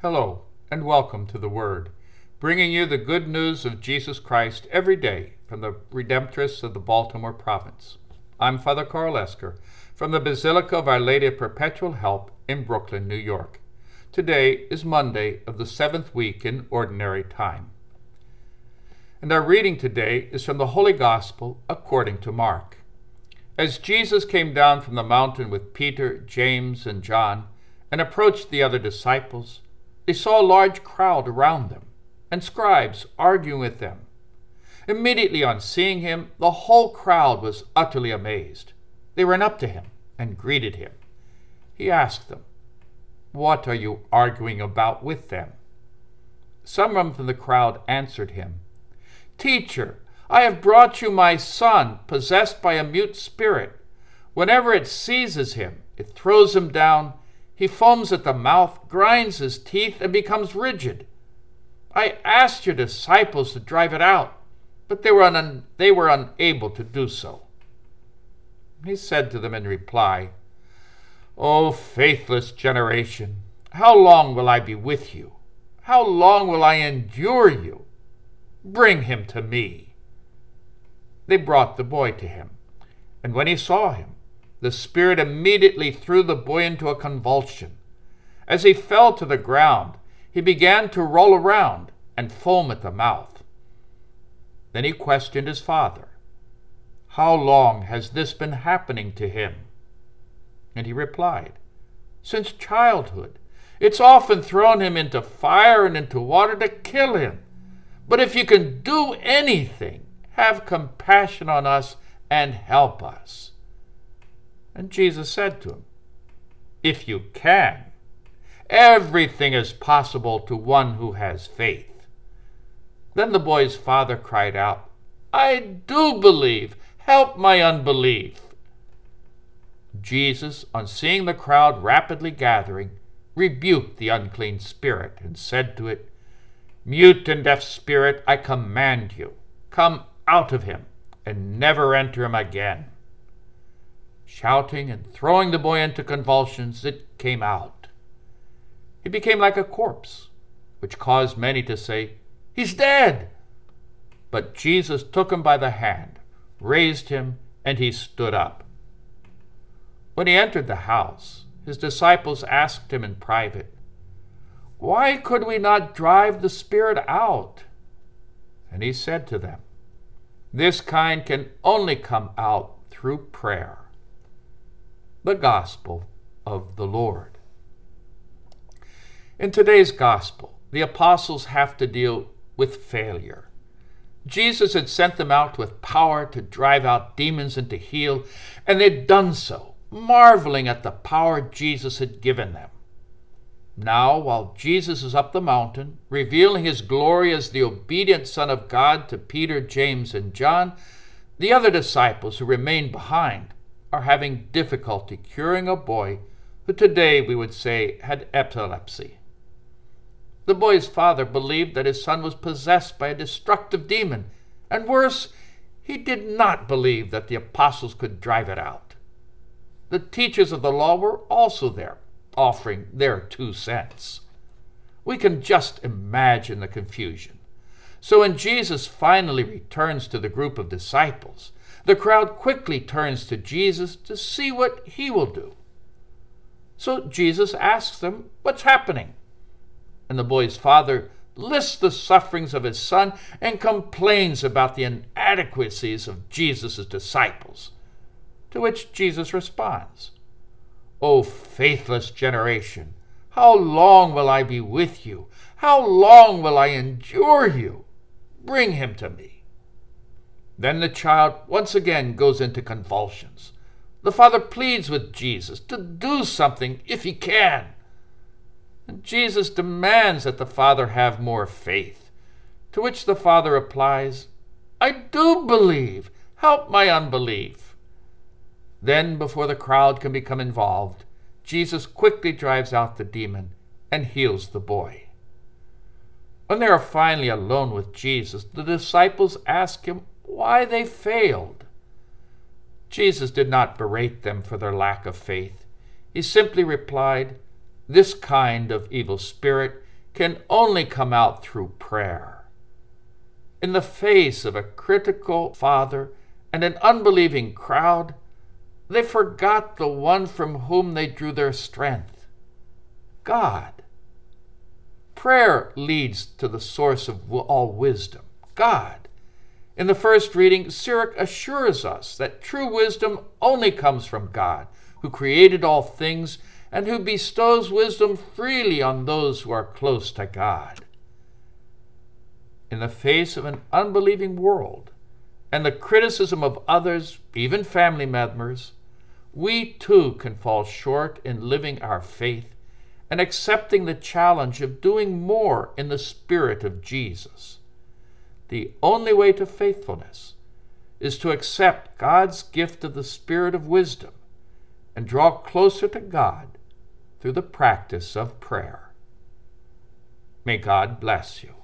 Hello, and welcome to the Word, bringing you the good news of Jesus Christ every day from the Redemptorists of the Baltimore Province. I'm Father Karl Esker from the Basilica of Our Lady of Perpetual Help in Brooklyn, New York. Today is Monday of the seventh week in Ordinary Time. And our reading today is from the Holy Gospel according to Mark. As Jesus came down from the mountain with Peter, James, and John, and approached the other disciples, they saw a large crowd around them, and scribes arguing with them. Immediately on seeing him, the whole crowd was utterly amazed. They ran up to him and greeted him. He asked them, What are you arguing about with them? Some from the crowd answered him, Teacher, I have brought you my son, possessed by a mute spirit. Whenever it seizes him, it throws him down he foams at the mouth, grinds his teeth, and becomes rigid. I asked your disciples to drive it out, but they were, un- they were unable to do so. He said to them in reply, O faithless generation, how long will I be with you? How long will I endure you? Bring him to me. They brought the boy to him, and when he saw him, the Spirit immediately threw the boy into a convulsion. As he fell to the ground, he began to roll around and foam at the mouth. Then he questioned his father, How long has this been happening to him? And he replied, Since childhood. It's often thrown him into fire and into water to kill him. But if you can do anything, have compassion on us and help us. And Jesus said to him, If you can, everything is possible to one who has faith. Then the boy's father cried out, I do believe. Help my unbelief. Jesus, on seeing the crowd rapidly gathering, rebuked the unclean spirit and said to it, Mute and deaf spirit, I command you, come out of him and never enter him again. Shouting and throwing the boy into convulsions, it came out. He became like a corpse, which caused many to say, He's dead! But Jesus took him by the hand, raised him, and he stood up. When he entered the house, his disciples asked him in private, Why could we not drive the spirit out? And he said to them, This kind can only come out through prayer the gospel of the Lord. In today's gospel, the apostles have to deal with failure. Jesus had sent them out with power to drive out demons and to heal, and they'd done so, marveling at the power Jesus had given them. Now, while Jesus is up the mountain, revealing his glory as the obedient Son of God to Peter, James, and John, the other disciples who remained behind are having difficulty curing a boy who today we would say had epilepsy. The boy's father believed that his son was possessed by a destructive demon, and worse, he did not believe that the apostles could drive it out. The teachers of the law were also there, offering their two cents. We can just imagine the confusion. So when Jesus finally returns to the group of disciples, the crowd quickly turns to Jesus to see what he will do. So Jesus asks them, What's happening? And the boy's father lists the sufferings of his son and complains about the inadequacies of Jesus' disciples. To which Jesus responds, O faithless generation, how long will I be with you? How long will I endure you? Bring him to me. Then the child once again goes into convulsions. The father pleads with Jesus to do something if he can. And Jesus demands that the father have more faith. To which the father replies, I do believe. Help my unbelief. Then, before the crowd can become involved, Jesus quickly drives out the demon and heals the boy. When they are finally alone with Jesus, the disciples ask him why they failed. Jesus did not berate them for their lack of faith. He simply replied, This kind of evil spirit can only come out through prayer. In the face of a critical father and an unbelieving crowd, they forgot the one from whom they drew their strength God. Prayer leads to the source of all wisdom, God. In the first reading, Sirach assures us that true wisdom only comes from God, who created all things and who bestows wisdom freely on those who are close to God. In the face of an unbelieving world and the criticism of others, even family members, we too can fall short in living our faith and accepting the challenge of doing more in the Spirit of Jesus. The only way to faithfulness is to accept God's gift of the Spirit of wisdom and draw closer to God through the practice of prayer. May God bless you.